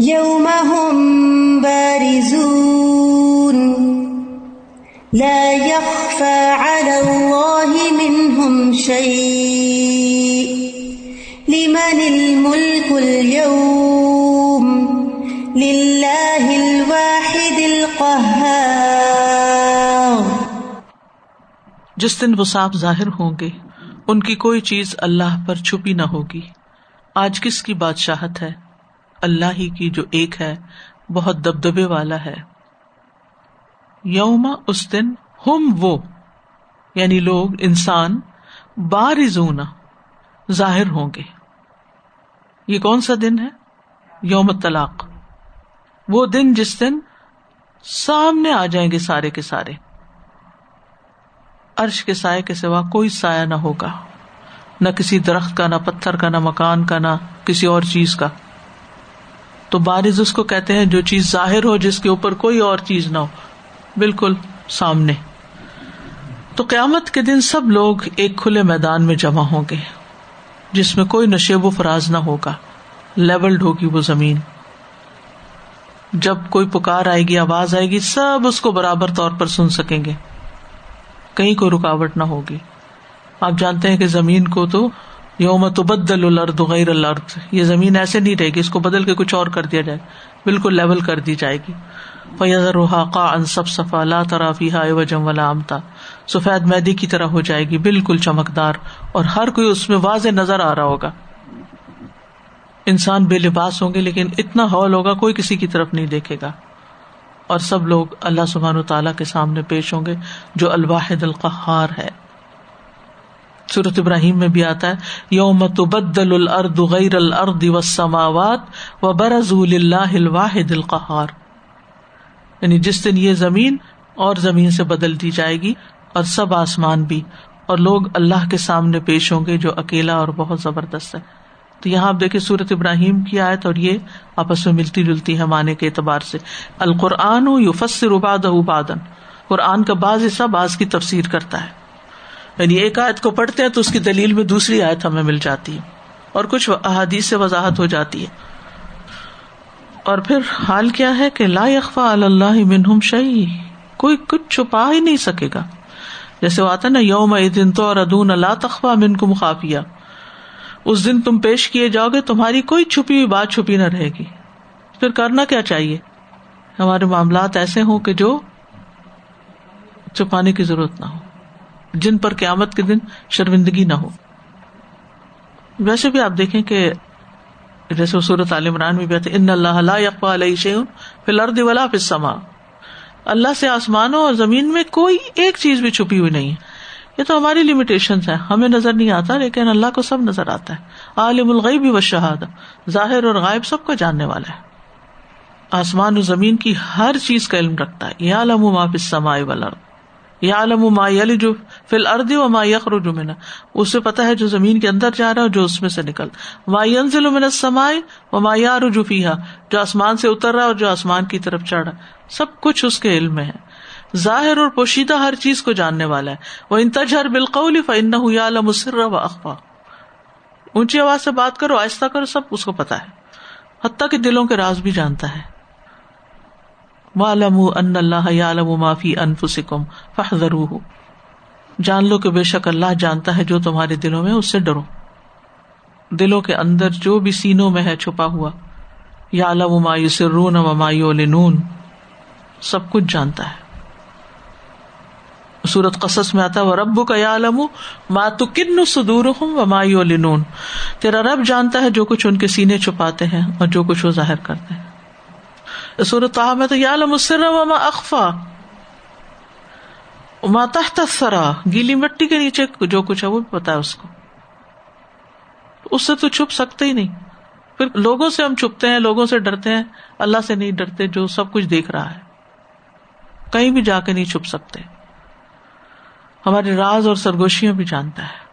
يوم هم بارزون لا يخفى على الله منهم شيء لمن الملك اليوم لله الواحد القهار جس دن وہ صاف ظاہر ہوں گے، ان کی کوئی چیز اللہ پر چھپی نہ ہوگی۔ آج کس کی بادشاہت ہے؟ اللہ ہی کی جو ایک ہے، بہت دبدبے والا ہے۔ یوم اس دن ہم وہ یعنی لوگ، انسان بارزون ظاہر ہوں گے۔ یہ کون سا دن ہے؟ یوم طلاق وہ دن جس دن سامنے آ جائیں گے سارے کے سارے۔ عرش کے سائے کے سوا کوئی سایہ نہ ہوگا۔ نہ کسی درخت کا، نہ پتھر کا، نہ مکان کا، نہ کسی اور چیز کا۔ تو بارز اس کو کہتے ہیں جو چیز ظاہر ہو جس کے اوپر کوئی اور چیز نہ ہو۔ بالکل سامنے۔ تو قیامت کے دن سب لوگ ایک کھلے میدان میں جمع ہوں گے، جس میں کوئی نشیب و فراز نہ ہوگا، لیولڈ ہوگی وہ زمین۔ جب کوئی پکار آئے گی، آواز آئے گی، سب اس کو برابر طور پر سن سکیں گے۔ کہیں کوئی رکاوٹ نہ ہوگی۔ آپ جانتے ہیں کہ زمین کو تو یوم تو بدل الرد غیر الرد یہ زمین ایسے نہیں رہے گی، اس کو بدل کے کچھ اور کر دیا جائے۔ بالکل لیول کر دی جائے گی۔ فیضر ان سب صفا لا ترافی ہائے وجم ولا امتا سفید میدی کی طرح ہو جائے گی، بالکل چمکدار۔ اور ہر کوئی اس میں واضح نظر آ رہا ہوگا۔ انسان بے لباس ہوں گے، لیکن اتنا ہال ہوگا، کوئی کسی کی طرف نہیں دیکھے گا۔ اور سب لوگ اللہ سبحان و تعالیٰ کے سامنے پیش ہوں گے، جو الواحد القہار ہے۔ صورت ابراہیم میں بھی آتا ہے، یوم تبدل الارض غیر الارض والسماوات و برز اللہ الواحد القہار۔ یعنی جس دن یہ زمین اور زمین سے بدل دی جائے گی اور سب آسمان بھی، اور لوگ اللہ کے سامنے پیش ہوں گے جو اکیلا اور بہت زبردست ہے۔ تو یہاں آپ دیکھیں سورت ابراہیم کی آیت اور یہ آپس میں ملتی جلتی ہے معنی کے اعتبار سے۔ القرآن یفسر اباد ابادن قرآن کا بعض حصہ بعض کی تفسیر کرتا ہے۔ یعنی ایک آیت کو پڑھتے ہیں تو اس کی دلیل میں دوسری آیت ہمیں مل جاتی ہے اور کچھ احادیث سے وضاحت ہو جاتی ہے۔ اور پھر حال کیا ہے کہ لا اخوا اللہ منہم شعی کوئی کچھ چھپا ہی نہیں سکے گا۔ جیسے وہ آتا نا یوم دن تو اور ادون اللہ تخوا من کو مخافیہ اس دن تم پیش کیے جاؤ گے، تمہاری کوئی چھپی ہوئی بات چھپی نہ رہے گی۔ پھر کرنا کیا چاہیے؟ ہمارے معاملات ایسے ہوں کہ جو چھپانے کی ضرورت نہ ہو۔ جن پر قیامت کے دن شرمندگی نہ ہو۔ ویسے بھی آپ دیکھیں کہ جیسے صورت عال عمران میں بھی آتے ان اللہ اقبا علیہ شیون فی الرد ولا فما اللہ سے آسمانوں اور زمین میں کوئی ایک چیز بھی چھپی ہوئی نہیں۔ ہے یہ تو ہماری لمیٹیشن ہے ہمیں نظر نہیں آتا، لیکن اللہ کو سب نظر آتا ہے۔ عالم الغیب و شہاد ظاہر اور غائب سب کو جاننے والا ہے۔ آسمان و زمین کی ہر چیز کا علم رکھتا ہے۔ یہ عالم ما سمائے والا یہ عالم ما یلی جو فی الردی و ما یخر جو منا اس سے پتا ہے جو زمین کے اندر جا رہا ہے جو اس میں سے نکل۔ ما ینزل من السماء و ما یارج فیہا۔ جو آسمان سے اتر رہا اور جو آسمان کی طرف چڑھ رہا سب کچھ اس کے علم میں ہے۔ ظاہر اور پوشیدہ ہر چیز کو جاننے والا ہے۔ وہ انتظار بالقول فن مسر و اخوا اونچی آواز سے بات کرو، آہستہ کرو، سب اس کو پتا ہے۔ حتیٰ کے دلوں کے راز بھی جانتا ہے۔ وَعْلَمُوا أَنَّ اللَّهَ يَعْلَمُ مَا فِي أَنفُسِكُمْ فَاحْذَرُوهُ جان لو کہ بے شک اللہ جانتا ہے جو تمہارے دلوں میں، اس سے ڈرو۔ دلوں کے اندر جو بھی سینوں میں ہے چھپا ہوا یا علم ما یسرون و ما یعلنون، سب کچھ جانتا ہے۔ سورت قصص میں آتا ہے وہ رب کا یا علم ماں تو کن سدور ہوں و مایو لنون تیرا رب جانتا ہے جو کچھ ان کے سینے چھپاتے ہیں اور جو کچھ وہ ظاہر کرتے ہیں۔ سورت میں تو یا علم اسر ما اخفا تحت سرا گیلی مٹی کے نیچے جو کچھ ہے وہ بھی پتا ہے اس کو۔ اس سے تو چھپ سکتے ہی نہیں۔ پھر لوگوں سے ہم چھپتے ہیں، لوگوں سے ڈرتے ہیں، اللہ سے نہیں ڈرتے جو سب کچھ دیکھ رہا ہے۔ کہیں بھی جا کے نہیں چھپ سکتے۔ ہمارے راز اور سرگوشیاں بھی جانتا ہے۔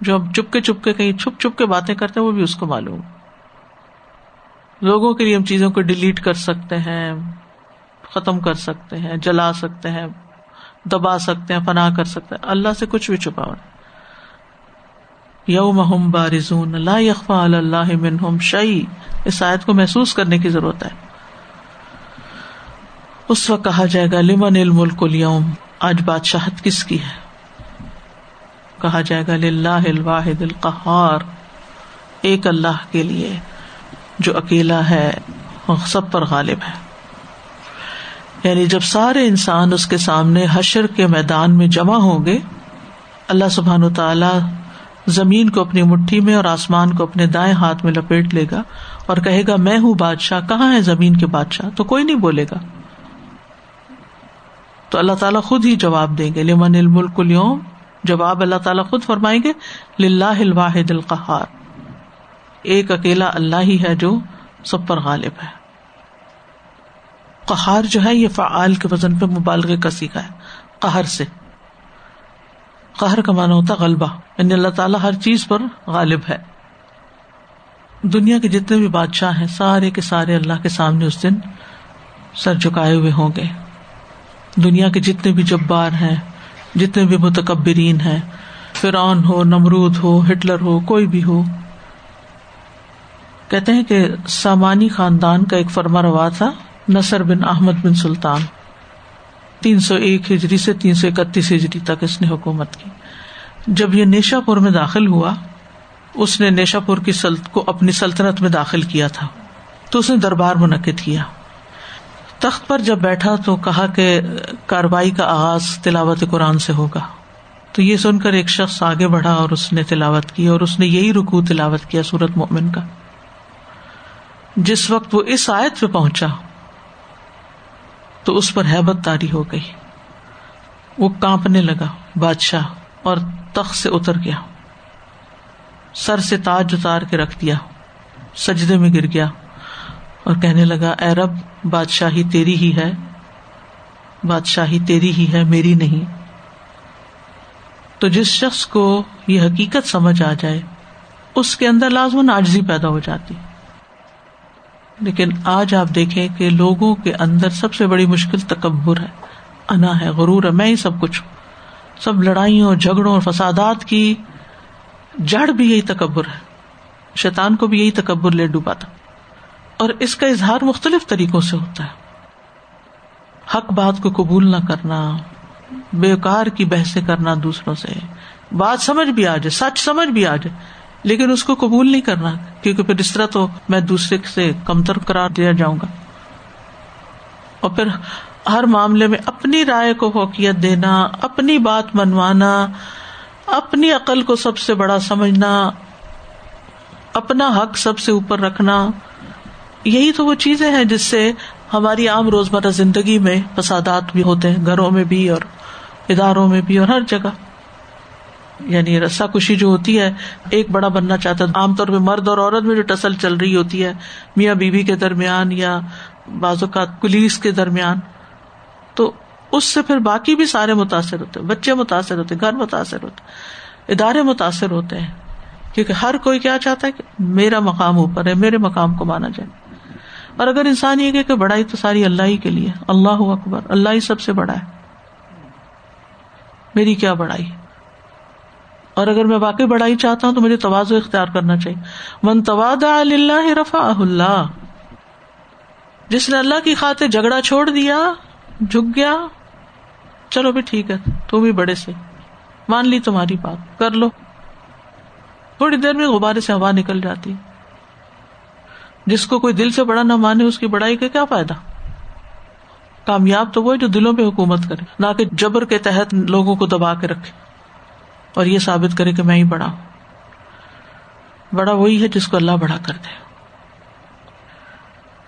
جو ہم چپ کے چپ کے کہیں چھپ چھپ کے باتیں کرتے ہیں، وہ بھی اس کو معلوم۔ لوگوں کے لیے ہم چیزوں کو ڈیلیٹ کر سکتے ہیں، ختم کر سکتے ہیں، جلا سکتے ہیں، دبا سکتے ہیں، فنا کر سکتے ہیں۔ اللہ سے کچھ بھی چھپا ہوا یوم بارزون، لا یخفا اللہ منہم شعی اس آیت کو محسوس کرنے کی ضرورت ہے۔ اس وقت کہا جائے گا، لمن الملک اليوم آج بادشاہت کس کی ہے؟ کہا جائے گا، للہ الواحد القہار۔ ایک اللہ کے لیے۔ جو اکیلا ہے، سب پر غالب ہے۔ یعنی جب سارے انسان اس کے سامنے حشر کے میدان میں جمع ہوں گے، اللہ سبحان تعالی زمین کو اپنی مٹھی میں اور آسمان کو اپنے دائیں ہاتھ میں لپیٹ لے گا اور کہے گا، میں ہوں بادشاہ، کہاں ہے زمین کے بادشاہ؟ تو کوئی نہیں بولے گا۔ تو اللہ تعالیٰ خود ہی جواب دیں گے، لمن الملک اليوم؟ جواب اللہ تعالیٰ خود فرمائیں گے لاہ الواحد القہار۔ ایک اکیلا اللہ ہی ہے جو سب پر غالب ہے۔ قہار جو ہے یہ فعال کے وزن پہ مبالغ کا سیکھا ہے۔ قہر سے۔ قہر کا مانا ہوتا غلبہ۔ یعنی اللہ تعالیٰ ہر چیز پر غالب ہے۔ دنیا کے جتنے بھی بادشاہ ہیں، سارے کے سارے اللہ کے سامنے اس دن سر جھکائے ہوئے ہوں گے۔ دنیا کے جتنے بھی جبار ہیں، جتنے بھی متکبرین ہیں، فرعون ہو، نمرود ہو، ہٹلر ہو، کوئی بھی ہو کہتے ہیں کہ سامانی خاندان کا ایک فرما روا تھا، نصر بن احمد بن سلطان۔ تین سو ایک ہجری سے تین سو اکتیس ہجری تک اس نے حکومت کی۔ جب یہ نیشا پور میں داخل ہوا، اس نے نیشا پور کی سلط کو اپنی سلطنت میں داخل کیا تھا۔ تو اس نے دربار منعقد کیا۔ تخت پر جب بیٹھا تو کہا کہ کاروائی کا آغاز تلاوت قرآن سے ہوگا۔ تو یہ سن کر ایک شخص آگے بڑھا اور اس نے تلاوت کی اور اس نے یہی رکو تلاوت کیا سورت مومن کا۔ جس وقت وہ اس آیت پہ پہنچا، تو اس پر ہیبت تاری ہو گئی۔ وہ کانپنے لگا، بادشاہ، اور تخت سے اتر گیا۔ سر سے تاج اتار کے رکھ دیا۔ سجدے میں گر گیا۔ اور کہنے لگا، اے رب، بادشاہی تیری ہی ہے۔ بادشاہی تیری ہی ہے، میری نہیں۔ تو جس شخص کو یہ حقیقت سمجھ آ جائے، اس کے اندر لازمن آجزی پیدا ہو جاتی۔ لیکن آج آپ دیکھیں کہ لوگوں کے اندر سب سے بڑی مشکل تکبر ہے، انا ہے، غرور ہے، میں ہی سب کچھ سب لڑائیوں، جھگڑوں اور فسادات کی جڑ بھی یہی تکبر ہے۔ شیطان کو بھی یہی تکبر لے ڈوبا تھا اور اس کا اظہار مختلف طریقوں سے ہوتا ہے۔ حق بات کو قبول نہ کرنا بےکار کی بحث کرنا دوسروں سے۔ بات سمجھ بھی آ جائے، سچ سمجھ بھی آ جائے۔ لیکن اس کو قبول نہیں کرنا، کیونکہ پھر اس طرح تو میں دوسرے سے کمتر کرار دیا جاؤں گا۔ اور پھر ہر معاملے میں اپنی رائے کو فوقیت دینا، اپنی بات منوانا، اپنی عقل کو سب سے بڑا سمجھنا، اپنا حق سب سے اوپر رکھنا، یہی تو وہ چیزیں ہیں جس سے ہماری عام روزمرہ زندگی میں فسادات بھی ہوتے ہیں، گھروں میں بھی اور اداروں میں بھی اور ہر جگہ۔ یعنی رسا کشی جو ہوتی ہے، ایک بڑا بننا چاہتا ہے۔ عام طور پہ مرد اور عورت میں جو ٹسل چل رہی ہوتی ہے، میاں بیوی کے درمیان یا بازو کا پولیس کے درمیان۔ تو اس سے پھر باقی بھی سارے متاثر ہوتے بچے متاثر ہوتے گھر متاثر ہوتے ادارے متاثر ہوتے ہیں۔ کیونکہ ہر کوئی کیا چاہتا ہے کہ میرا مقام اوپر ہے، میرے مقام کو مانا جائے۔ اور اگر انسان یہ کہ بڑائی تو ساری اللہ ہی کے لیے۔ اللہ اکبر، اللہ ہی سب سے بڑا ہے۔ میری کیا بڑائی؟ اور اگر میں واقعی بڑائی چاہتا ہوں تو مجھے توازو اختیار کرنا چاہیے۔ من تواد اللہ رفا اللہ۔ جس نے اللہ کی خاطر جھگڑا چھوڑ دیا، جھک گیا، چلو بھی ٹھیک ہے، تو بھی بڑے سے۔ مان لی تمہاری بات، کر لو۔ تھوڑی دیر میں غبارے سے ہوا نکل جاتی۔ جس کو کوئی دل سے بڑا نہ مانے، اس کی بڑائی کا کیا فائدہ؟ کامیاب تو وہ جو دلوں پہ حکومت کرے، نہ کہ جبر کے تحت لوگوں کو دبا کے رکھے۔ اور یہ ثابت کرے کہ میں ہی بڑا ہوں۔ بڑا وہی ہے جس کو اللہ بڑا کر دے۔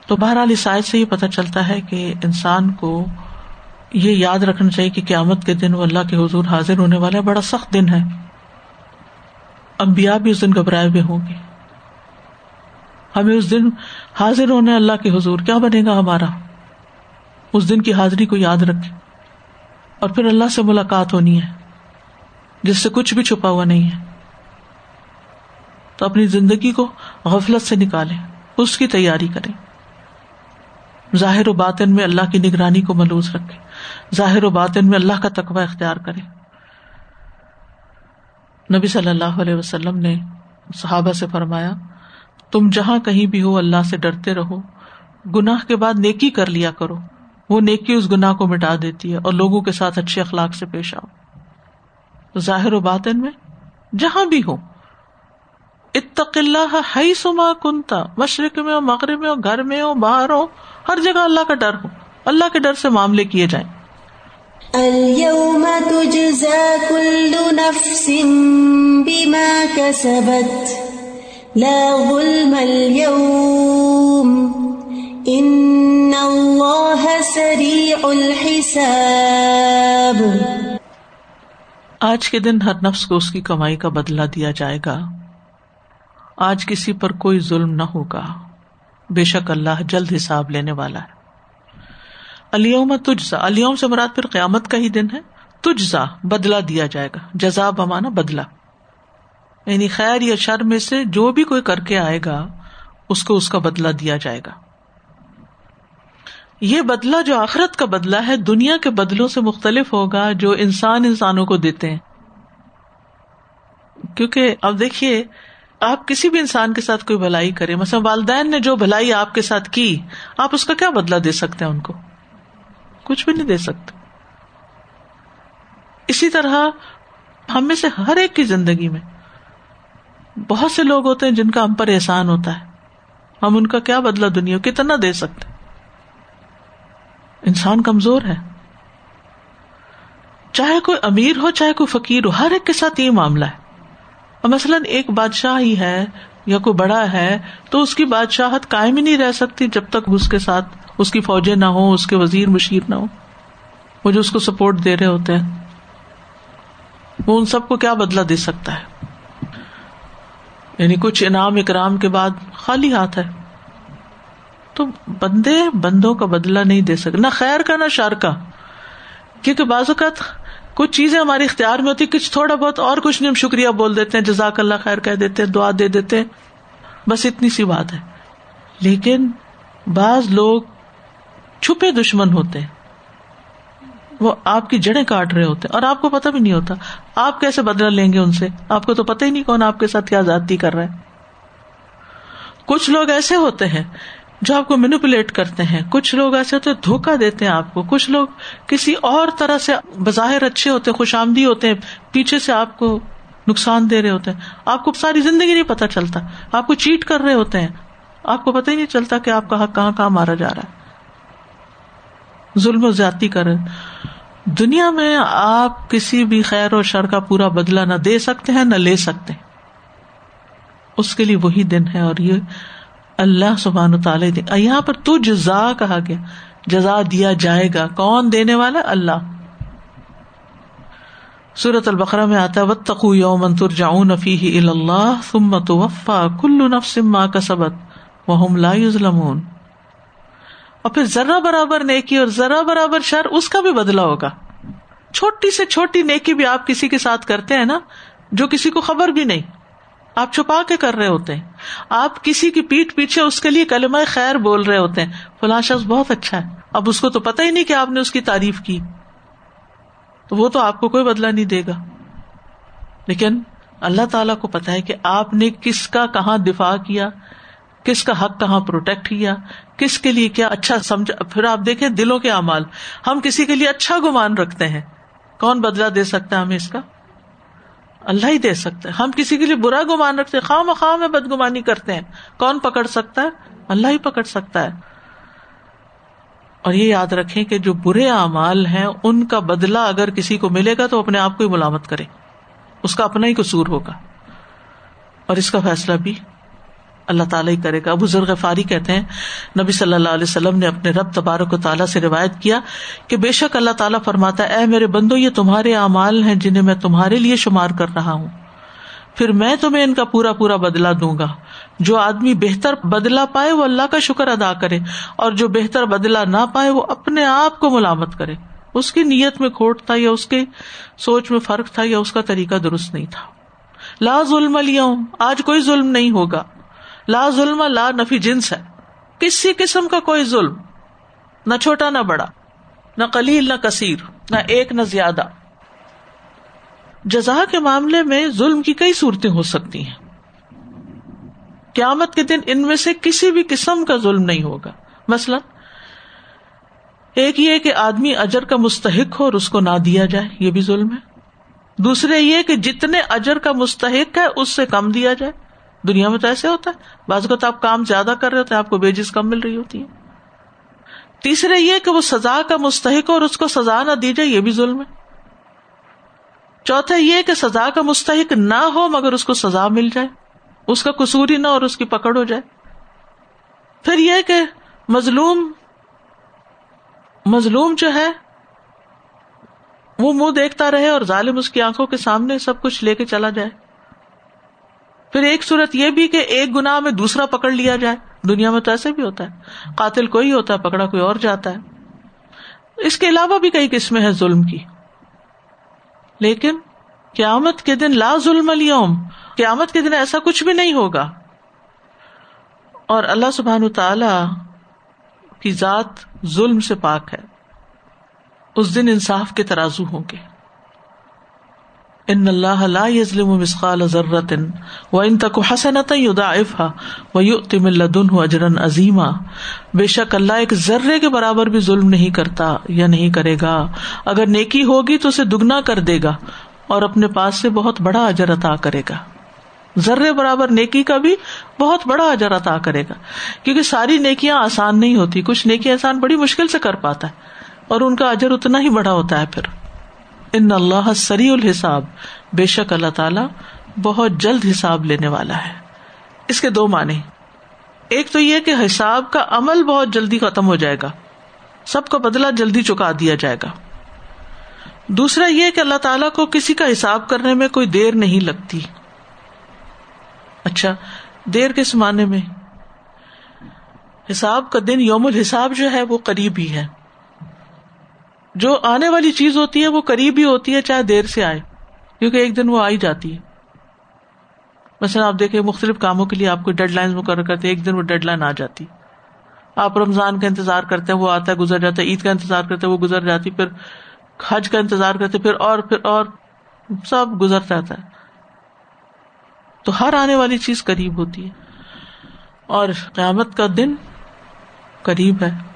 تو بہرحال اس آیت سے یہ پتا چلتا ہے کہ انسان کو یہ یاد رکھنا چاہیے کہ قیامت کے دن وہ اللہ کے حضور حاضر ہونے والا بڑا سخت دن ہے۔ امبیا بھی اس دن گھبرائے ہوئے ہوں گے۔ ہمیں اس دن حاضر ہونے اللہ کے حضور۔ کیا بنے گا ہمارا؟ اس دن کی حاضری کو یاد رکھے اور پھر اللہ سے ملاقات ہونی ہے۔ جس سے کچھ بھی چھپا ہوا نہیں ہے۔ تو اپنی زندگی کو غفلت سے نکالے اس کی تیاری کرے ظاہر و باطن میں اللہ کی نگرانی کو ملوز رکھے ظاہر و باطن میں اللہ کا تقوی اختیار کرے نبی صلی اللہ علیہ وسلم نے صحابہ سے فرمایا، تم جہاں کہیں بھی ہو اللہ سے ڈرتے رہو۔ گناہ کے بعد نیکی کر لیا کرو۔ وہ نیکی اس گناہ کو مٹا دیتی ہے اور لوگوں کے ساتھ اچھے اخلاق سے پیش آؤ۔ ظاہر و باطن میں، جہاں بھی ہو۔ اتق اللہ ہائی سما کنتا، مشرق میں ہو، مغرب میں ہو، گھر میں ہو، باہر ہو، ہر جگہ اللہ کا ڈر ہو۔ اللہ کے ڈر سے معاملے کیے جائیں۔ اليوم تجزى كل نفس بما كسبت، لا ظلم اليوم۔ ان اللہ سریع الحساب۔ آج کے دن ہر نفس کو اس کی کمائی کا بدلہ دیا جائے گا۔ آج کسی پر کوئی ظلم نہ ہوگا۔ بے شک اللہ جلد حساب لینے والا ہے۔ علیوم تجزا۔ علیوم سے مراد پھر قیامت کا ہی دن ہے۔ تجزا بدلا دیا جائے گا۔ جزا بمانا بدلا یعنی خیر یا شر میں سے جو بھی کوئی کر کے آئے گا، اس کو اس کا بدلا دیا جائے گا۔ یہ بدلا جو آخرت کا بدلا ہے، دنیا کے بدلوں سے مختلف ہوگا جو انسان انسانوں کو دیتے ہیں۔ کیونکہ اب دیکھیے، آپ کسی بھی انسان کے ساتھ کوئی بھلائی کرے مثلا والدین نے جو بھلائی آپ کے ساتھ کی، آپ اس کا کیا بدلا دے سکتے ہیں ان کو؟ کچھ بھی نہیں دے سکتے۔ اسی طرح ہم میں سے ہر ایک کی زندگی میں بہت سے لوگ ہوتے ہیں جن کا ہم پر احسان ہوتا ہے۔ ہم ان کا کیا بدلا دنیا کتنا دے سکتے انسان کمزور ہے۔ چاہے کوئی امیر ہو، چاہے کوئی فقیر ہو، ہر ایک کے ساتھ یہ معاملہ ہے۔ مثلاً ایک بادشاہ ہی ہے یا کوئی بڑا ہے، تو اس کی بادشاہت قائم ہی نہیں رہ سکتی جب تک اس کے ساتھ اس کی فوجیں نہ ہو اس کے وزیر مشیر نہ ہو وہ جو اس کو سپورٹ دے رہے ہوتے ہیں، وہ ان سب کو کیا بدلا دے سکتا ہے؟ یعنی کچھ انعام اکرام کے بعد خالی ہاتھ ہے۔ تو بندے بندوں کا بدلا نہیں دے سکتے، نہ خیر کا نہ شر کا۔ کیونکہ بعض اوقات کچھ چیزیں ہمارے اختیار میں ہوتی کچھ تھوڑا بہت اور کچھ نہیں، ہم شکریہ بول دیتے ہیں، جزاک اللہ خیر کہہ دیتے ہیں، دعا دے دیتے ہیں۔ بس اتنی سی بات ہے۔ لیکن بعض لوگ چھپے دشمن ہوتے ہیں۔ وہ آپ کی جڑیں کاٹ رہے ہوتے اور آپ کو پتا بھی نہیں ہوتا۔ آپ کیسے بدلا لیں گے ان سے؟ آپ کو تو پتا ہی نہیں کون آپ کے ساتھ کیا زیادتی کر رہے ہیں کچھ لوگ ایسے ہوتے ہیں جو آپ کو مینوپولیٹ کرتے ہیں. کچھ لوگ ایسے ہوتے دھوکا دیتے ہیں آپ کو. کچھ لوگ کسی اور طرح سے بظاہر اچھے ہوتے خوش آمدی ہوتے ہیں، پیچھے سے آپ کو نقصان دے رہے ہوتے ہیں. آپ کو ساری زندگی نہیں پتا چلتا. آپ کو چیٹ کر رہے ہوتے ہیں. آپ کو پتہ ہی نہیں چلتا کہ آپ کا حق کہاں کہاں مارا جا رہا ہے. ظلم و زیادتی کر دنیا میں آپ کسی بھی خیر و شر کا پورا بدلا نہ دے سکتے ہیں، نہ لے سکتے اس کے لیے وہی دن ہے اور یہ اللہ سبحان تعالی دے یہاں پر تو جزا کہا گیا۔ جزا دیا جائے گا۔ کون دینے والا؟ اللہ۔ سورت البقرا میں آتا ہے تقو یوم ترجعون فیہ اللہ ثم توفا کل نفس ما کسبت وهم لا یظلمون اور پھر ذرا برابر نیکی اور ذرا برابر شر، اس کا بھی بدلا ہوگا۔ چھوٹی سے چھوٹی نیکی بھی آپ کسی کے ساتھ کرتے ہیں نا، جو کسی کو خبر بھی نہیں۔ آپ چھپا کے کر رہے ہوتے ہیں۔ آپ کسی کی پیٹ پیچھے اس کے لیے کلمہ خیر بول رہے ہوتے ہیں۔ فلاں شخص بہت اچھا ہے۔ اب اس کو تو پتا ہی نہیں کہ آپ نے اس کی تعریف کی۔ تو وہ تو آپ کو کوئی بدلا نہیں دے گا۔ لیکن اللہ تعالی کو پتا ہے کہ آپ نے کس کا کہاں دفاع کیا، کس کا حق کہاں پروٹیکٹ کیا، کس کے لیے کیا اچھا سمجھا۔ پھر آپ دیکھیں دلوں کے امال ہم کسی کے لیے اچھا گمان رکھتے ہیں۔ کون بدلا دے سکتا ہے ہمیں اس کا؟ اللہ ہی دے سکتا ہے ہم کسی کے لیے برا گمان رکھتے خواہ مخواہ میں بدگمانی کرتے ہیں۔ کون پکڑ سکتا ہے؟ اللہ ہی پکڑ سکتا ہے۔ اور یہ یاد رکھیں کہ جو برے اعمال ہیں، ان کا بدلہ اگر کسی کو ملے گا تو اپنے آپ کو ہی ملامت کرے۔ اس کا اپنا ہی قصور ہوگا۔ اور اس کا فیصلہ بھی اللہ تعالیٰ ہی کرے گا۔ ابو ذر غفاری کہتے ہیں، نبی صلی اللہ علیہ وسلم نے اپنے رب تبارک و تعالیٰ سے روایت کیا کہ بے شک اللہ تعالیٰ فرماتا ہے، اے میرے بندو، یہ تمہارے اعمال ہیں جنہیں میں تمہارے لیے شمار کر رہا ہوں۔ پھر میں تمہیں ان کا پورا پورا بدلا دوں گا۔ جو آدمی بہتر بدلا پائے وہ اللہ کا شکر ادا کرے، اور جو بہتر بدلا نہ پائے وہ اپنے آپ کو ملامت کرے۔ اس کی نیت میں کھوٹ تھا یا اس کے سوچ میں فرق تھا یا اس کا طریقہ درست نہیں تھا۔ لا ظلم آج کوئی ظلم نہیں ہوگا۔ لا ظلم لا نفی جنس ہے۔ کسی قسم کا کوئی ظلم، نہ چھوٹا نہ بڑا، نہ کلیل نہ کثیر، نہ ایک نہ زیادہ۔ جزا کے معاملے میں ظلم کی کئی صورتیں ہو سکتی ہیں۔ قیامت کے دن ان میں سے کسی بھی قسم کا ظلم نہیں ہوگا۔ مثلاً، ایک یہ کہ آدمی اجر کا مستحق ہو اور اس کو نہ دیا جائے، یہ بھی ظلم ہے۔ دوسرے یہ کہ جتنے اجر کا مستحق ہے، اس سے کم دیا جائے۔ دنیا میں تو ایسے ہوتا ہے۔ بعض تو آپ کام زیادہ کر رہے ہوتے ہیں، آپ کو بیجز کم مل رہی ہوتی ہے تیسرے یہ کہ وہ سزا کا مستحق ہو اور اس کو سزا نہ دی جائے، یہ بھی ظلم ہے۔ چوتھا یہ کہ سزا کا مستحق نہ ہو مگر اس کو سزا مل جائے۔ اس کا قصور ہی نہ اور اس کی پکڑ ہو جائے۔ پھر یہ کہ مظلوم مظلوم جو ہے، وہ منہ دیکھتا رہے اور ظالم اس کی آنکھوں کے سامنے سب کچھ لے کے چلا جائے۔ پھر ایک صورت یہ بھی کہ ایک گنا میں دوسرا پکڑ لیا جائے۔ دنیا میں تو ایسے بھی ہوتا ہے۔ قاتل کوئی ہوتا ہے، پکڑا کوئی اور جاتا ہے۔ اس کے علاوہ بھی کئی قسمیں ہیں ظلم کی۔ لیکن قیامت کے دن لا ظلم اليوم، قیامت کے دن ایسا کچھ بھی نہیں ہوگا۔ اور اللہ سبحان تعالی کی ذات ظلم سے پاک ہے۔ اس دن انصاف کے ترازو ہوں گے۔ ان اللہ لا يظلم مثقال ذرة وان تك حسنة يضاعفها ويؤتي من لدنه اجرا عظيما بے شک اللہ ایک ذرے کے برابر بھی ظلم نہیں کرتا یا نہیں کرے گا۔ اگر نیکی ہوگی تو اسے دگنا کر دے گا اور اپنے پاس سے بہت بڑا اجر عطا کرے گا۔ ذرے برابر نیکی کا بھی بہت بڑا اجر عطا کرے گا۔ کیونکہ ساری نیکیاں آسان نہیں ہوتی، کچھ نیکیاں انسان بڑی مشکل سے کر پاتا ہے اور ان کا اجر اتنا ہی بڑا ہوتا ہے پھر۔ ان اللہ سری الحساب۔ بے شک اللہ تعالی بہت جلد حساب لینے والا ہے۔ اس کے دو معنی۔ ایک تو یہ کہ حساب کا عمل بہت جلدی ختم ہو جائے گا۔ سب کا بدلا جلدی چکا دیا جائے گا۔ دوسرا یہ کہ اللہ تعالیٰ کو کسی کا حساب کرنے میں کوئی دیر نہیں لگتی۔ اچھا دیر کس معنی میں؟ حساب کا دن یوم الحساب جو ہے وہ قریب ہی ہے۔ جو آنے والی چیز ہوتی ہے وہ قریب ہی ہوتی ہے، چاہے دیر سے آئے، کیونکہ ایک دن وہ آئی جاتی ہے۔ مثلاً آپ دیکھیں، مختلف کاموں کے لیے آپ کو ڈیڈ لائن مقرر کرتے ایک دن وہ ڈیڈ لائن آ جاتی۔ آپ رمضان کا انتظار کرتے ہیں، وہ آتا ہے، گزر جاتا ہے، عید کا انتظار کرتے وہ گزر جاتی، پھر حج کا انتظار کرتے پھر اور پھر اور، سب گزر جاتا ہے۔ تو ہر آنے والی چیز قریب ہوتی ہے۔ اور قیامت کا دن قریب ہے۔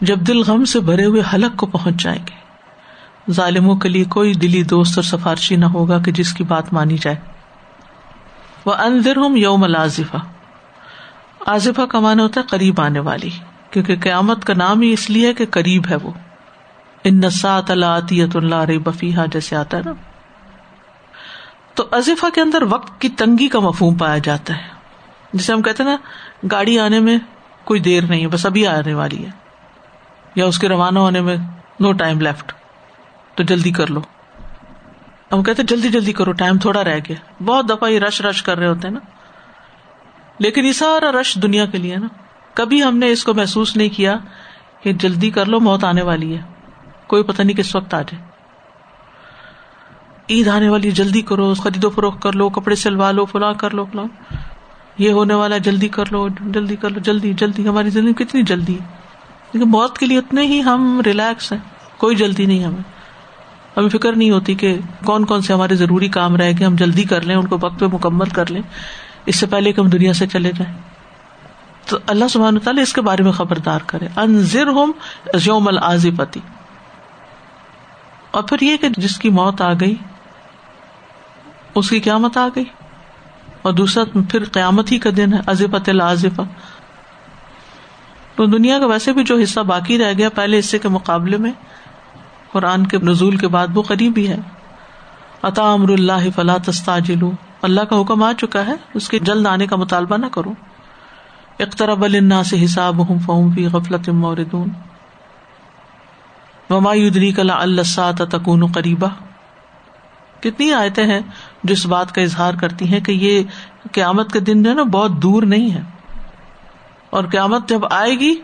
جب دل غم سے بھرے ہوئے حلق کو پہنچ جائیں گے۔ ظالموں کے لیے کوئی دلی دوست اور سفارشی نہ ہوگا کہ جس کی بات مانی جائے۔ وہ اندر ہوں یوم الازفا آزفا کا مانا ہوتا ہے قریب آنے والی، کیونکہ قیامت کا نام ہی اس لیے کہ قریب ہے وہ۔ ان نسات اللہ اللہ رے بفیحا جیسے آتا ہے نا۔ تو ازفا کے اندر وقت کی تنگی کا مفہوم پایا جاتا ہے۔ جسے ہم کہتے نا، گاڑی آنے میں کوئی دیر نہیں ہے، بس ابھی آنے والی ہے۔ یا اس کے روانہ ہونے میں نو ٹائم لیفٹ تو جلدی کر لو. ہم کہتے جلدی جلدی کرو ٹائم تھوڑا رہ گیا. بہت دفعہ یہ رش رش کر رہے ہوتے ہیں نا. لیکن یہ سارا رش دنیا کے لیے نا. کبھی ہم نے اس کو محسوس نہیں کیا کہ جلدی کر لو، موت آنے والی ہے. کوئی پتہ نہیں کس وقت آ جائے. عید آنے والی جلدی کرو خرید و فروخت کر لو، کپڑے سلوا لو، فلاں کر لو، فلاں. یہ ہونے والا جلدی کر لو، جلدی کر لو، جلدی جلدی. ہماری زندگی کتنی جلدی ہے. لیکن موت کے لیے اتنے ہی ہم ریلیکس ہیں۔ کوئی جلدی نہیں ہمیں۔ ہمیں فکر نہیں ہوتی کہ کون کون سے ہمارے ضروری کام رہے کہ ہم جلدی کر لیں، ان کو وقت پہ مکمل کر لیں۔ اس سے پہلے کہ ہم دنیا سے چلے جائیں۔ تو اللہ سبحان تعالیٰ اس کے بارے میں خبردار کرے۔ انضر ہوم یوم العظی پتی اور پھر یہ کہ جس کی موت آ گئی، اس کی قیامت آ گئی۔ اور دوسرا پھر قیامت ہی کا دن ہے ازفت العظفہ تو دنیا کا ویسے بھی جو حصہ باقی رہ گیا پہلے حصے کے مقابلے میں، قرآن کے نزول کے بعد وہ قریب ہی ہے۔ عطا امر اللہ فلا تستاجل اللہ کا حکم آ چکا ہے، اس کے جلد آنے کا مطالبہ نہ کرو۔ اقترب النا سے حساب ہوں فہم فی غفلت موردون۔ وما یدری کلا اللہ تکون قریبا۔ کتنی آیتیں ہیں جو اس بات کا اظہار کرتی ہیں کہ یہ قیامت کے دن جو ہے نا بہت دور نہیں ہے۔ اور قیامت جب آئے گی،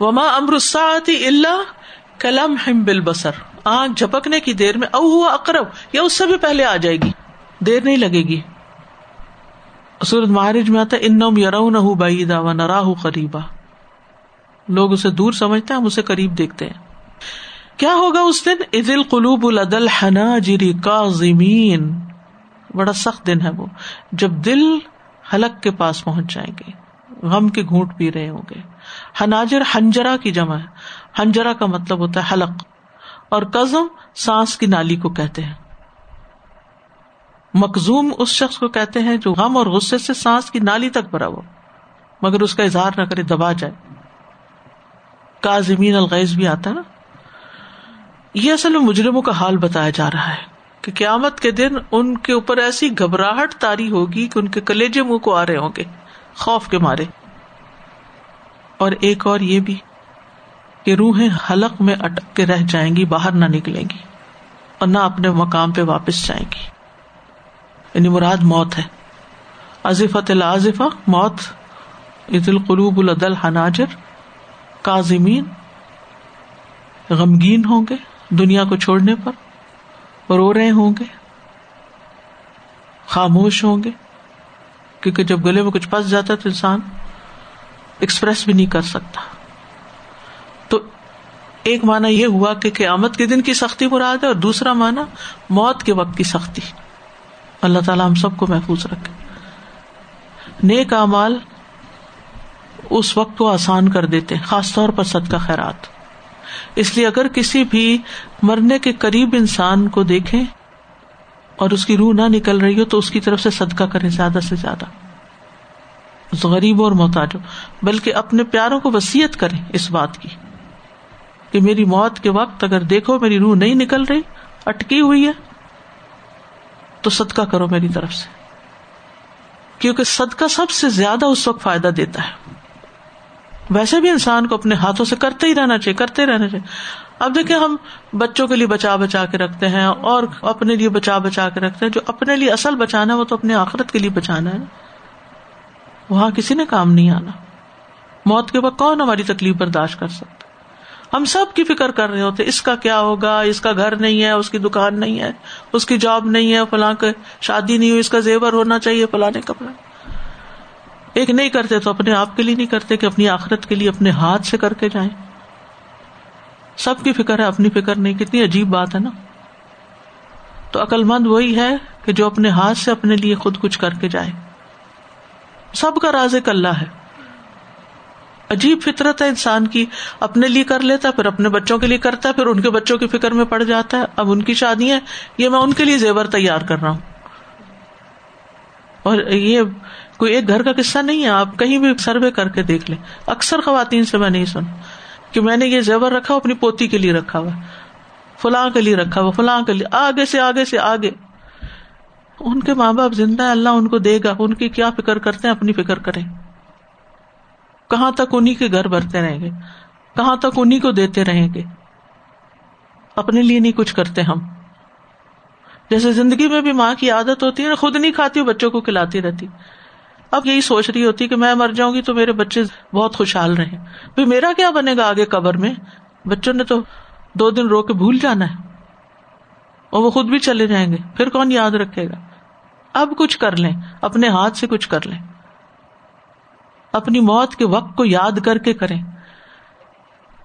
وما امرساتی اللہ کلم ہم بل بسر آنکھ جھپکنے کی دیر میں او ہوا اقرب یا اس سے بھی پہلے آ جائے گی۔ دیر نہیں لگے گی۔ سورت مہارج میں آتا ان یرو نہ بعیدا و نراہ قریبا لوگ اسے دور سمجھتے ہیں، ہم اسے قریب دیکھتے ہیں۔ کیا ہوگا اس دن؟ عدل قلوب العدل حنا جری کا زمین بڑا سخت دن ہے وہ، جب دل حلق کے پاس پہنچ جائیں گے۔ غم کے گھونٹ پی رہے ہوں گے۔ حناجر ہنجرا کی جمع ہے۔ ہنجرا کا مطلب ہوتا ہے حلق۔ اور کزم سانس کی نالی کو کہتے ہیں۔ مقزوم اس شخص کو کہتے ہیں جو غم اور غصے سے سانس کی نالی تک بھرا ہو، مگر اس کا اظہار نہ کرے، دبا جائے۔ کا زمین الغیز بھی آتا نا۔ یہ اصل میں مجرموں کا حال بتایا جا رہا ہے کہ قیامت کے دن ان کے اوپر ایسی گھبراہٹ تاری ہوگی کہ ان کے کلیجے منہ کو آ رہے ہوں گے۔ خوف کے مارے۔ اور ایک اور یہ بھی کہ روحیں حلق میں اٹک کے رہ جائیں گی، باہر نہ نکلیں گی اور نہ اپنے مقام پہ واپس جائیں گی۔ یعنی مراد موت ہے۔ ازفت العظفہ موت۔ عید القلوب العدل حناجر کازمین غمگین ہوں گے دنیا کو چھوڑنے پر، رو رہے ہوں گے، خاموش ہوں گے۔ کیونکہ جب گلے میں کچھ پس جاتا ہے تو انسان ایکسپریس بھی نہیں کر سکتا۔ تو ایک مانا یہ ہوا کہ قیامت کے دن کی سختی مراد ہے اور دوسرا مانا موت کے وقت کی سختی۔ اللہ تعالیٰ ہم سب کو محفوظ رکھے۔ نیک امال اس وقت کو آسان کر دیتے خاص طور پر صدقہ خیرات۔ اس لیے اگر کسی بھی مرنے کے قریب انسان کو دیکھیں اور اس کی روح نہ نکل رہی ہو تو اس کی طرف سے صدقہ کرے زیادہ سے زیادہ۔ غریب اور محتاج بلکہ اپنے پیاروں کو وسیعت کرے اس بات کی کہ میری موت کے وقت اگر دیکھو میری روح نہیں نکل رہی، اٹکی ہوئی ہے، تو صدقہ کرو میری طرف سے۔ کیونکہ صدقہ سب سے زیادہ اس وقت فائدہ دیتا ہے۔ ویسے بھی انسان کو اپنے ہاتھوں سے کرتے ہی رہنا چاہیے، کرتے رہنا چاہیے۔ اب دیکھیں ہم بچوں کے لیے بچا بچا کے رکھتے ہیں اور اپنے لیے بچا بچا کے رکھتے ہیں جو اپنے لیے اصل بچانا ہے، وہ تو اپنے آخرت کے لیے بچانا ہے۔ وہاں کسی نے کام نہیں آنا۔ موت کے وقت کون ہماری تکلیف برداشت کر سکتا؟ ہم سب کی فکر کر رہے ہوتے، اس کا کیا ہوگا؟ اس کا گھر نہیں ہے، اس کی دکان نہیں ہے، اس کی جاب نہیں ہے، فلاں کے شادی نہیں ہوئی، اس کا زیور ہونا چاہیے، فلاں کپڑا۔ ایک نہیں کرتے تو اپنے آپ کے لیے نہیں کرتے کہ اپنی آخرت کے لیے اپنے ہاتھ سے کر کے جائیں۔ سب کی فکر ہے، اپنی فکر نہیں۔ کتنی عجیب بات ہے نا۔ تو عقل مند وہی ہے کہ جو اپنے ہاتھ سے اپنے لیے خود کچھ کر کے جائے۔ سب کا راز ایک اللہ ہے۔ عجیب فطرت ہے انسان کی۔ اپنے لیے کر لیتا پھر اپنے بچوں کے لیے کرتا ہے، پھر ان کے بچوں کی فکر میں پڑ جاتا ہے۔ اب ان کی شادی ہے، یہ میں ان کے لیے زیور تیار کر رہا ہوں۔ اور یہ کوئی ایک گھر کا قصہ نہیں ہے، آپ کہیں بھی سروے کر کے دیکھ لیں۔ اکثر خواتین سے میں نہیں سنا کہ میں نے یہ زیور رکھا، اپنی پوتی کے لیے رکھا ہوا فلاں کے لیے رکھا ہوا فلاں کے لیے، آگے سے آگے سے، آگے۔ ان کے ماں باپ زندہ ہے اللہ ان کو دے گا، ان کی کیا فکر کرتے ہیں؟ اپنی فکر کریں۔ کہاں تک انہیں کے گھر بھرتے رہیں گے؟ کہاں تک انہیں کو دیتے رہیں گے؟ اپنے لیے نہیں کچھ کرتے ہم۔ جیسے زندگی میں بھی ماں کی عادت ہوتی ہے، خود نہیں کھاتی، بچوں کو کھلاتی رہتی۔ اب یہی سوچ رہی ہوتی کہ میں مر جاؤں گی تو میرے بچے بہت خوشحال رہے میرا کیا بنے گا آگے قبر میں؟ بچوں نے تو دو دن رو کے بھول جانا ہے۔ اور وہ خود بھی چلے جائیں گے۔ پھر کون یاد رکھے گا؟ اب کچھ کر لیں۔ اپنے ہاتھ سے کچھ کر لیں۔ اپنی موت کے وقت کو یاد کر کے کریں۔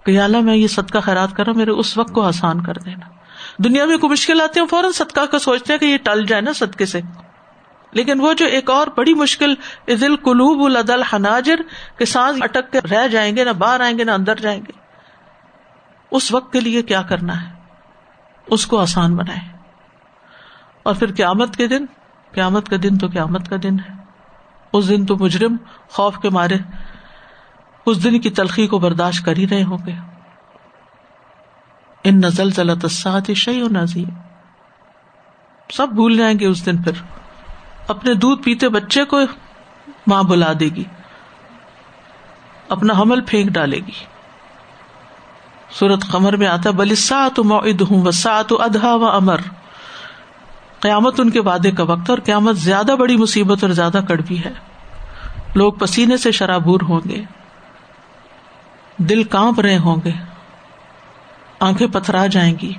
کہ اللہ، میں یہ صدقہ خیرات کر رہا میرے اس وقت کو آسان کر دینا۔ دنیا میں کوئی مشکل آتی ہے فوراً صدقہ کا سوچتے ہیں کہ یہ ٹل جائے نا صدقے سے۔ لیکن وہ جو ایک اور بڑی مشکل عزل قلوب العدل حناجر کے سانس اٹک کے رہ جائیں گے، نہ باہر آئیں گے، نہ اندر جائیں گے۔ اس وقت کے لیے کیا کرنا ہے؟ اس کو آسان بنائے اور پھر قیامت کے دن، قیامت کا دن تو قیامت کا دن ہے۔ اس دن تو مجرم خوف کے مارے اس دن کی تلخی کو برداشت کر ہی رہے ہوں گے۔ ان نزل ضلع شعی و نازی سب بھول جائیں گے اس دن پھر۔ اپنے دودھ پیتے بچے کو ماں بلا دے گی، اپنا حمل پھینک ڈالے گی۔ سورت قمر میں آتا بلسا تو موعد ہوں و سا تو و امر۔ قیامت ان کے وعدے کا وقت اور قیامت زیادہ بڑی مصیبت اور زیادہ کڑوی ہے۔ لوگ پسینے سے شرابور ہوں گے، دل کانپ رہے ہوں گے، آنکھیں پتھرا جائیں گی۔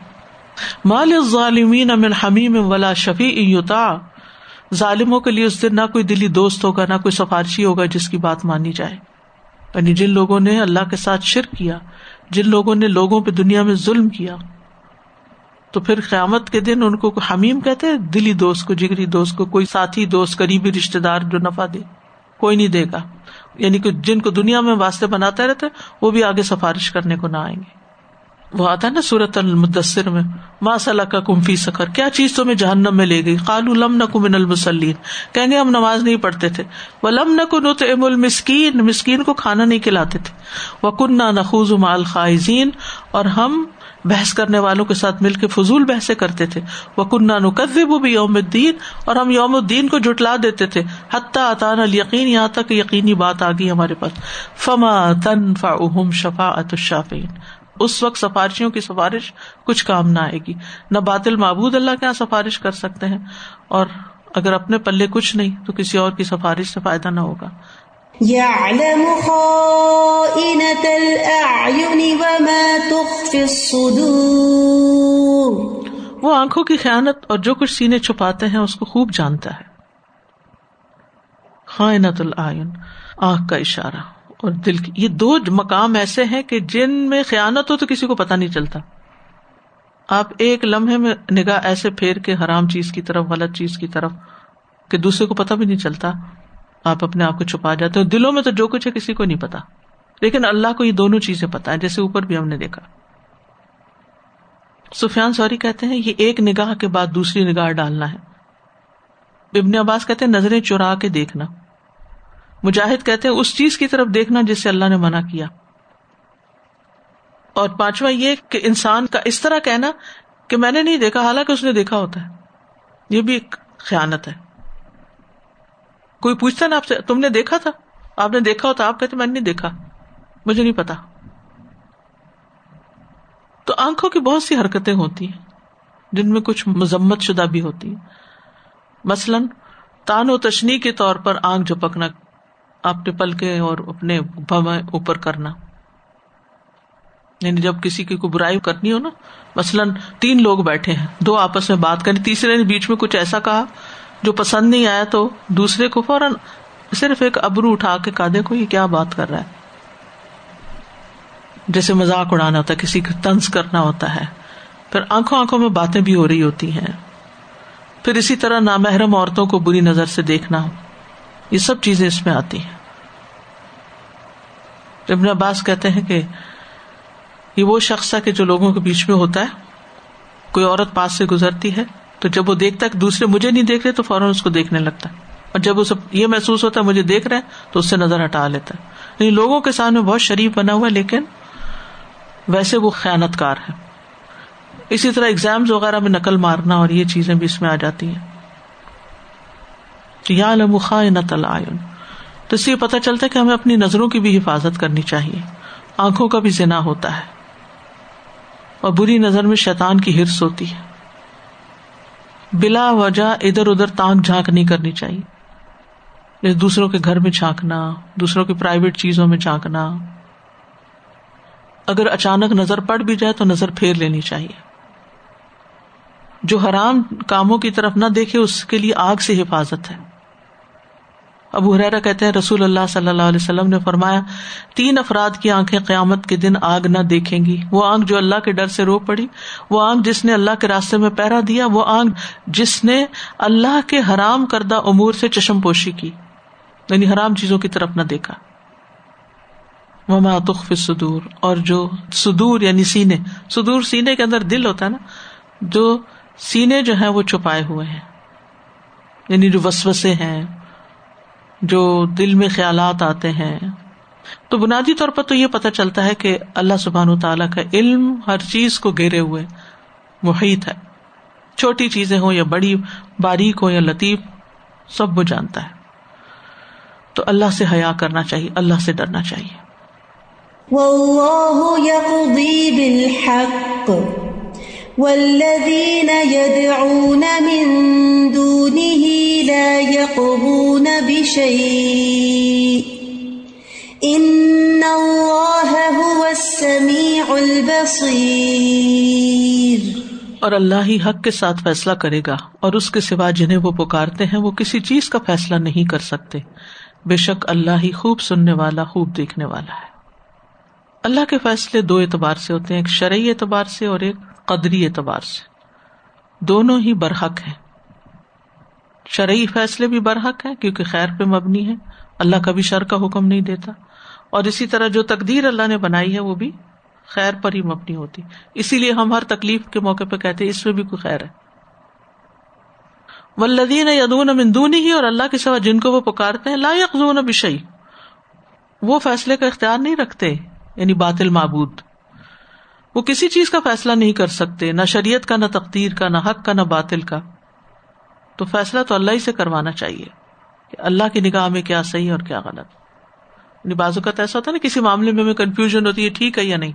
مال ظالمین امن حمیم ولا شفیع یوتا ظالموں کے لیے اس دن نہ کوئی دلی دوست ہوگا، نہ کوئی سفارشی ہوگا جس کی بات مانی جائے۔ یعنی جن لوگوں نے اللہ کے ساتھ شرک کیا، جن لوگوں نے لوگوں پہ دنیا میں ظلم کیا، تو پھر قیامت کے دن ان کو حمیم کہتے ہیں، دلی دوست کو، جگری دوست کو، کوئی ساتھی، دوست، قریبی رشتے دار جو نفع دے۔ کوئی نہیں دے گا۔ یعنی کہ جن کو دنیا میں واسطے بناتے رہتے، وہ بھی آگے سفارش کرنے کو نہ آئیں گے۔ وہ آتا ہے نا سورت المدثر میں ماں کا کمفی سکر کیا چیز تمہیں جہنم میں لے گئی؟ قالو لم نہ کمن المسلین کہیں گے ہم نماز نہیں پڑھتے تھے۔ وہ لم نہ کن ام المسکین مسکین کو کھانا نہیں کھلاتے تھے۔ وہ کن نہ نخوز مال خائزین اور ہم بحث کرنے والوں کے ساتھ مل کے فضول بحث کرتے تھے۔ وہ کنہ نقدب بھی یوم الدین اور ہم یوم الدین کو جٹلا دیتے تھے۔ حتیٰ اطان یقین یہاں تک یقینی بات آ گئی ہمارے پاس۔ فما تنفا شفا الشافین اس وقت سفارشیوں کی سفارش کچھ کام نہ آئے گی۔ نہ باطل معبود اللہ کے یہاں سفارش کر سکتے ہیں۔ اور اگر اپنے پلے کچھ نہیں تو کسی اور کی سفارش سے فائدہ نہ ہوگا۔ وہ آنکھوں کی خیانت اور جو کچھ سینے چھپاتے ہیں اس کو خوب جانتا ہے۔ خائنت العین آنکھ کا اشارہ۔ اور دل کی یہ دو مقام ایسے ہیں کہ جن میں خیانت ہو تو کسی کو پتا نہیں چلتا۔ آپ ایک لمحے میں نگاہ ایسے پھیر کے حرام چیز کی طرف، غلط چیز کی طرف کہ دوسرے کو پتا بھی نہیں چلتا، آپ اپنے آپ کو چھپا جاتے ہو دلوں میں تو جو کچھ ہے کسی کو نہیں پتا لیکن اللہ کو یہ دونوں چیزیں پتا ہے جیسے اوپر بھی ہم نے دیکھا۔ سفیان سوری کہتے ہیں، یہ ایک نگاہ کے بعد دوسری نگاہ ڈالنا ہے۔ ابن عباس کہتے ہیں، نظریں چرا کے دیکھنا۔ مجاہد کہتے ہیں، اس چیز کی طرف دیکھنا جس سے اللہ نے منع کیا۔ اور پانچواں یہ کہ انسان کا اس طرح کہنا کہ میں نے نہیں دیکھا، حالانکہ اس نے دیکھا ہوتا ہے۔ یہ بھی ایک خیانت ہے۔ کوئی پوچھتا نا آپ سے، تم نے دیکھا تھا؟ آپ نے دیکھا ہوتا، آپ کہتے میں نے نہیں دیکھا۔ مجھے نہیں پتا۔ تو آنکھوں کی بہت سی حرکتیں ہوتی ہیں، جن میں کچھ مذمت شدہ بھی ہوتی مثلاً، تان و تشنی کے طور پر آنکھ جھپکنا۔ اپنے پل کے اور اپنے اوپر کرنا۔ یعنی جب کسی کی کوئی برائی کرنی ہو نا، مثلاً تین لوگ بیٹھے ہیں، دو آپس میں بات کریں تیسرے نے بیچ میں کچھ ایسا کہا جو پسند نہیں آیا تو دوسرے کو فوراً صرف ایک ابرو اٹھا کے کہا، دیکھو یہ کیا بات کر رہا ہے۔ جیسے مزاق اڑانا ہوتا ہے، کسی کو تنز کرنا ہوتا ہے۔ پھر آنکھوں آنکھوں میں باتیں بھی ہو رہی ہوتی ہیں۔ پھر اسی طرح نامحرم عورتوں کو بری نظر سے دیکھنا، یہ سب چیزیں اس میں آتی ہیں۔ ابن عباس کہتے ہیں کہ یہ وہ شخص ہے کہ جو لوگوں کے بیچ میں ہوتا ہے۔ کوئی عورت پاس سے گزرتی ہے تو جب وہ دیکھتا ہے دوسرے مجھے نہیں دیکھ رہے تو فوراً اس کو دیکھنے لگتا ہے۔ اور جب اسے یہ محسوس ہوتا ہے مجھے دیکھ رہے تو اس سے نظر ہٹا لیتا ہے۔ یعنی لوگوں کے سامنے بہت شریف بنا ہوا لیکن ویسے وہ خیالت کار ہے۔ اسی طرح اگزامس وغیرہ میں نقل مارنا اور یہ چیزیں بھی اس میں آ جاتی ہیں۔ یا تو اس سے یہ پتا چلتا ہے کہ ہمیں اپنی نظروں کی بھی حفاظت کرنی چاہیے۔ آنکھوں کا بھی ذنا ہوتا ہے۔ اور بری نظر میں شیطان کی ہرس ہوتی ہے۔ بلا وجہ ادھر ادھر تانگ جھانک نہیں کرنی چاہیے۔ دوسروں کے گھر میں جھانکنا، دوسروں کی پرائیویٹ چیزوں میں جھانکنا۔ اگر اچانک نظر پڑ بھی جائے تو نظر پھیر لینی چاہیے۔ جو حرام کاموں کی طرف نہ دیکھے، اس کے لیے آگ سے حفاظت ہے۔ ابو حرا کہتے ہیں رسول اللہ صلی اللہ علیہ وسلم نے فرمایا، تین افراد کی آنکھیں قیامت کے دن آگ نہ دیکھیں گی۔ وہ آنکھ جو اللہ کے ڈر سے رو پڑی، وہ آنکھ جس نے اللہ کے راستے میں پیرا دیا، وہ آنکھ جس نے اللہ کے حرام کردہ امور سے چشم پوشی کی۔ یعنی حرام چیزوں کی طرف نہ دیکھا۔ وہ تخف سدور اور جو سدور یعنی سینے۔ سدور سینے کے اندر دل ہوتا ہے نا، جو سینے جو ہے وہ چھپائے ہوئے ہیں۔ یعنی جو وسوسے ہیں۔ جو دل میں خیالات آتے ہیں۔ تو بنیادی طور پر تو یہ پتہ چلتا ہے کہ اللہ سبحان تعالیٰ کا علم ہر چیز کو گھیرے ہوئے محیط ہے۔ چھوٹی چیزیں ہوں یا بڑی، باریک ہو یا لطیف، سب وہ جانتا ہے۔ تو اللہ سے حیا کرنا چاہیے، اللہ سے ڈرنا چاہیے۔ والذين يدعون من دونه لا يقضون بشيء. إن الله هو السميع البصير. اور اللہ ہی حق کے ساتھ فیصلہ کرے گا اور اس کے سوا جنہیں وہ پکارتے ہیں وہ کسی چیز کا فیصلہ نہیں کر سکتے۔ بے شک اللہ ہی خوب سننے والا، خوب دیکھنے والا ہے۔ اللہ کے فیصلے دو اعتبار سے ہوتے ہیں، ایک شرعی اعتبار سے اور ایک قدری اعتبار سے۔ دونوں ہی برحق ہیں۔ شرعی فیصلے بھی برحق ہیں کیونکہ خیر پہ مبنی ہے، اللہ کبھی شر کا حکم نہیں دیتا۔ اور اسی طرح جو تقدیر اللہ نے بنائی ہے وہ بھی خیر پر ہی مبنی ہوتی۔ اسی لیے ہم ہر تکلیف کے موقع پہ کہتے اس میں بھی کوئی خیر ہے۔ ولدین یدون امندونی ہی اور اللہ کے سوا جن کو وہ پکارتے ہیں، لا یقون بشئی وہ فیصلے کا اختیار نہیں رکھتے یعنی باطل معبود۔ وہ کسی چیز کا فیصلہ نہیں کر سکتے، نہ شریعت کا، نہ تقدیر کا، نہ حق کا، نہ باطل کا۔ تو فیصلہ تو اللہ ہی سے کروانا چاہیے کہ اللہ کی نگاہ میں کیا صحیح اور کیا غلط۔ یعنی بازو کا ایسا ہوتا ہے نا، کسی معاملے میں ہمیں کنفیوژن ہوتی ہے، ٹھیک ہے یا نہیں۔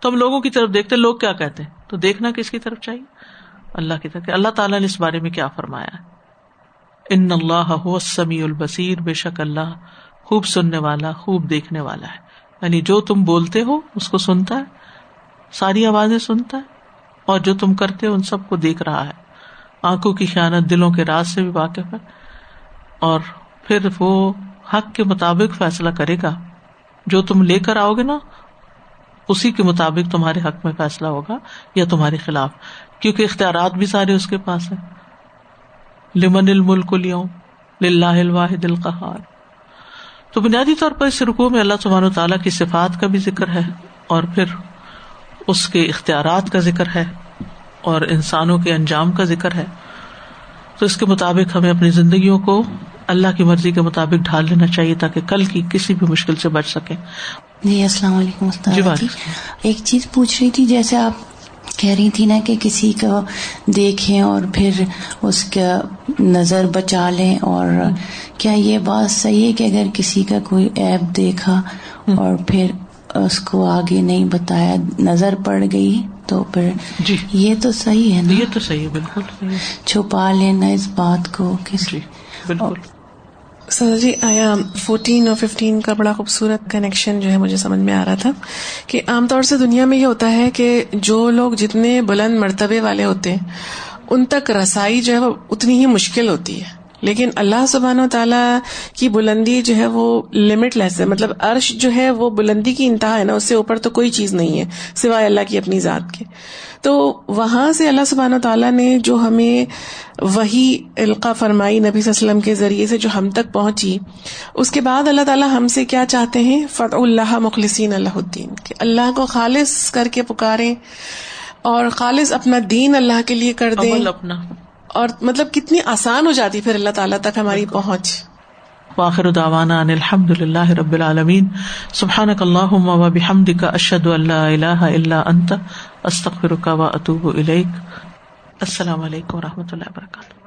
تو ہم لوگوں کی طرف دیکھتے، لوگ کیا کہتے ہیں؟ تو دیکھنا کس کی طرف چاہیے؟ اللہ کی طرف۔ اللہ تعالیٰ نے اس بارے میں کیا فرمایا؟ ان اللہ سمیع البصیر، بے شک اللہ خوب سننے والا، خوب دیکھنے والا ہے۔ یعنی جو تم بولتے ہو، اس کو سنتا ہے، ساری آوازیں سنتا ہے، اور جو تم کرتے ہو، ان سب کو دیکھ رہا ہے۔ آنکھوں کی خیانت دلوں کے راز سے بھی واقف ہے۔ اور پھر وہ حق کے مطابق فیصلہ کرے گا۔ جو تم لے کر آؤ گے نا، اسی کے مطابق تمہارے حق میں فیصلہ ہوگا یا تمہارے خلاف۔ کیونکہ اختیارات بھی سارے اس کے پاس ہیں۔ لمن الملک لیوں للہ الواحد القہار۔ تو بنیادی طور پر اس رکو میں اللہ سبحانہ تعالیٰ کی صفات کا بھی ذکر ہے اور پھر اس کے اختیارات کا ذکر ہے۔ اور انسانوں کے انجام کا ذکر ہے۔ تو اس کے مطابق ہمیں اپنی زندگیوں کو اللہ کی مرضی کے مطابق ڈھال لینا چاہیے تاکہ کل کی کسی بھی مشکل سے بچ سکے۔ جی السلام علیکم جی ایک چیز پوچھ رہی تھی جیسے آپ کہہ رہی تھی نا کہ کسی کو دیکھیں اور پھر اس کا نظر بچا لیں اور کیا یہ بات صحیح ہے کہ اگر کسی کا کوئی ایپ دیکھا اور پھر اس کو آگے نہیں بتایا نظر پڑ گئی؟ تو پھر جی۔ یہ تو صحیح ہے نا؟ یہ تو صحیح ہے بالکل چھپا لینا اس بات کو جی بالکل۔ سر جی آیا فورٹین اور ففٹین کا بڑا خوبصورت کنیکشن جو ہے مجھے سمجھ میں آ رہا تھا کہ عام طور سے دنیا میں یہ ہوتا ہے کہ جو لوگ جتنے بلند مرتبے والے ہوتے ہیں ان تک رسائی جو ہے وہ اتنی ہی مشکل ہوتی ہے۔ لیکن اللہ سبحان و تعالیٰ کی بلندی جو ہے وہ لمٹ لیس ہے۔ مطلب عرش جو ہے وہ بلندی کی انتہا ہے نا، اس سے اوپر تو کوئی چیز نہیں ہے، سوائے اللہ کی اپنی ذات کے۔ تو وہاں سے اللہ سبحان و تعالیٰ نے جو ہمیں وہی القا فرمائی نبی صلی اللہ علیہ وسلم کے ذریعے سے جو ہم تک پہنچی، اس کے بعد اللہ تعالیٰ ہم سے کیا چاہتے ہیں؟ فتح اللہ مخلصین اللہ الدین کہ اللہ کو خالص کر کے پکارے اور خالص اپنا دین اللہ کے لیے کر دیں۔ اپنا۔ اور مطلب کتنی آسان ہو جاتی پھر اللہ تعالیٰ تک ہماری پہنچ۔ واخر دعوانا ان الحمد للہ رب العالمین۔ سبحانک اللہم و بحمدک اشہد ان لا الہ الا انت استغفرک و اتوب الیک۔ السلام علیکم و رحمۃ اللہ وبرکاتہ